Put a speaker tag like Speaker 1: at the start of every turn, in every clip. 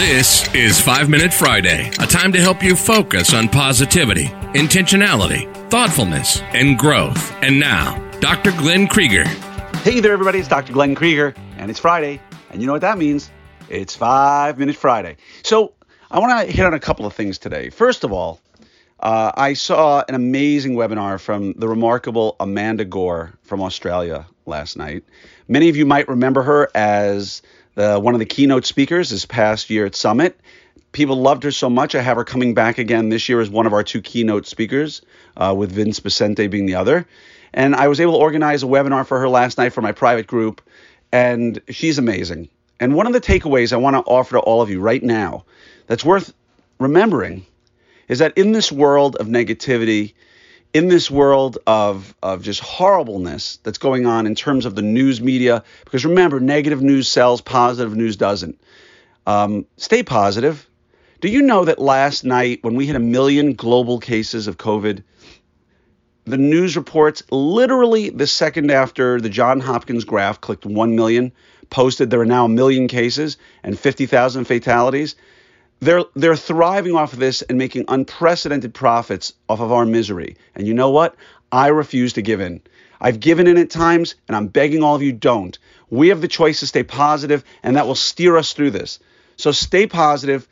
Speaker 1: This is 5 Minute Friday, a time to help you focus on positivity, intentionality, thoughtfulness, and growth. And now, Dr. Glenn Krieger.
Speaker 2: Hey there, everybody. It's Dr. Glenn Krieger, and it's Friday. And you know what that means? It's 5 Minute Friday. So, I want to hit on a couple of things today. First of all, uh, I saw an amazing webinar from the remarkable Amanda Gore from Australia last night. Many of you might remember her as the, one of the keynote speakers this past year at Summit. People loved her so much. I have her coming back again this year as one of our two keynote speakers, uh, with Vince Vicente being the other. And I was able to organize a webinar for her last night for my private group, and she's amazing. And one of the takeaways I want to offer to all of you right now that's worth remembering is that in this world of negativity, in this world of, of just horribleness that's going on in terms of the news media, because remember, negative news sells, positive news doesn't. Um, stay positive. Do you know that last night, when we hit a million global cases of COVID, the news reports literally the second after the John Hopkins graph clicked 1 million, posted there are now a million cases and 50,000 fatalities. They're they're thriving off of this and making unprecedented profits off of our misery. And you know what? I refuse to give in. I've given in at times, and I'm begging all of you don't. We have the choice to stay positive, and that will steer us through this. So stay positive.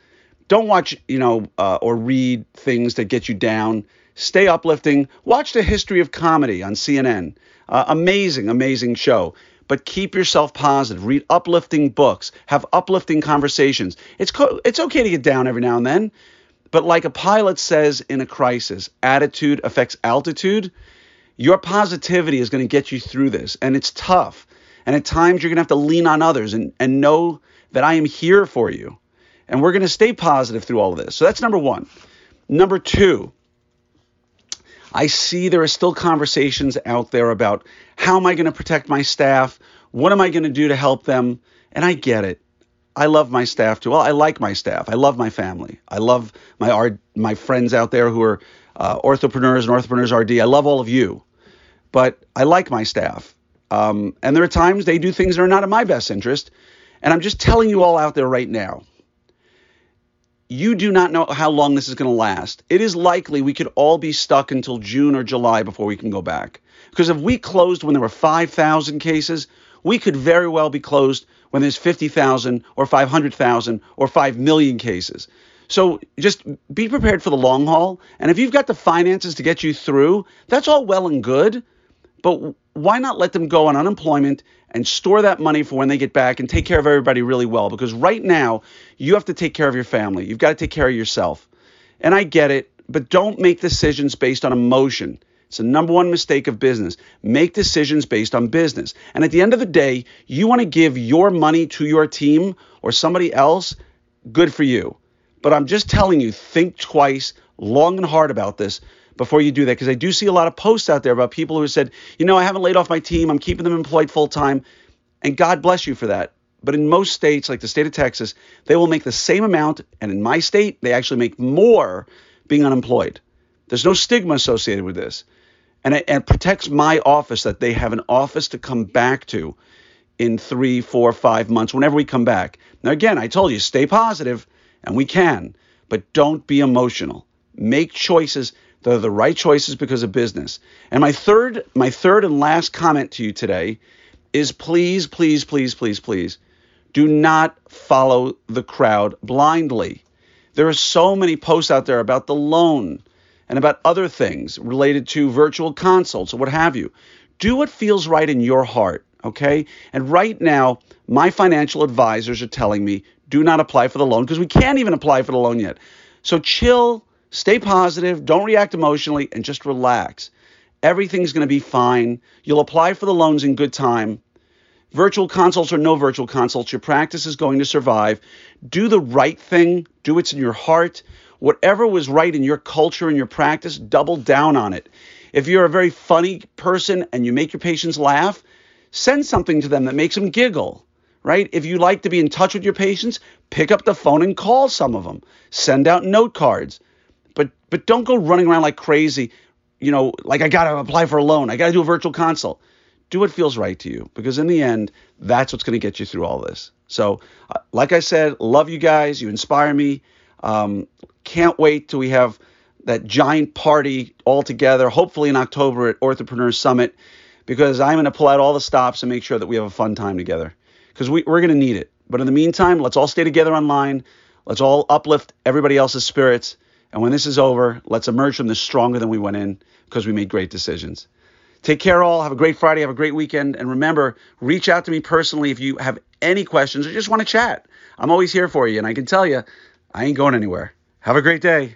Speaker 2: Don't watch, you know, uh, or read things that get you down. Stay uplifting. Watch the history of comedy on CNN. Uh, amazing, amazing show but keep yourself positive. Read uplifting books, have uplifting conversations. It's co- it's okay to get down every now and then, but like a pilot says in a crisis, attitude affects altitude. Your positivity is going to get you through this, and it's tough. And at times you're going to have to lean on others and, and know that I am here for you. And we're going to stay positive through all of this. So that's number one. Number two, I see there are still conversations out there about how am I going to protect my staff? What am I going to do to help them? And I get it. I love my staff too. Well, I like my staff. I love my family. I love my my friends out there who are uh, orthopreneurs and orthopreneurs RD. I love all of you, but I like my staff. Um, and there are times they do things that are not in my best interest. And I'm just telling you all out there right now you do not know how long this is going to last. It is likely we could all be stuck until June or July before we can go back. Because if we closed when there were 5,000 cases, we could very well be closed when there's 50,000 or 500,000 or 5 million cases. So just be prepared for the long haul. And if you've got the finances to get you through, that's all well and good. But why not let them go on unemployment and store that money for when they get back and take care of everybody really well. Because right now, you have to take care of your family. You've got to take care of yourself. And I get it, but don't make decisions based on emotion. It's the number one mistake of business. Make decisions based on business. And at the end of the day, you want to give your money to your team or somebody else, good for you. But I'm just telling you, think twice, long and hard about this before you do that because I do see a lot of posts out there about people who have said, you know, I haven't laid off my team, I'm keeping them employed full time, and God bless you for that. But in most states, like the state of Texas, they will make the same amount, and in my state, they actually make more being unemployed. There's no stigma associated with this. And it, and it protects my office that they have an office to come back to in three, four, five months, whenever we come back. Now, again, I told you, stay positive, and we can, but don't be emotional. Make choices they're the right choices because of business. And my third, my third and last comment to you today is please, please, please, please, please do not follow the crowd blindly. There are so many posts out there about the loan and about other things related to virtual consults or what have you. Do what feels right in your heart, okay? And right now, my financial advisors are telling me do not apply for the loan because we can't even apply for the loan yet. So chill, Stay positive, don't react emotionally, and just relax. Everything's going to be fine. You'll apply for the loans in good time. Virtual consults or no virtual consults, your practice is going to survive. Do the right thing, do what's in your heart. Whatever was right in your culture and your practice, double down on it. If you're a very funny person and you make your patients laugh, send something to them that makes them giggle right? If you like to be in touch with your patients, pick up the phone and call some of them. Send out note cards. But but don't go running around like crazy, you know, like I got to apply for a loan. I got to do a virtual consult. Do what feels right to you because in the end, that's what's to get you through all this. So, uh, like I said, love you guys. You inspire me. Um, can't wait till we have that giant party all together, hopefully in October at Orthopreneur Summit, because I'm going to pull out all the stops and make sure that we have a fun time together because we, we're going to need it. But in the meantime, let's all stay together online. Let's all uplift everybody else's spirits. And when this is over, let's emerge from this stronger than we went in because we made great decisions. Take care, all. Have a great Friday. Have a great weekend. And remember, reach out to me personally if you have any questions or just want to chat. I'm always here for you. And I can tell you, I ain't going anywhere. Have a great day.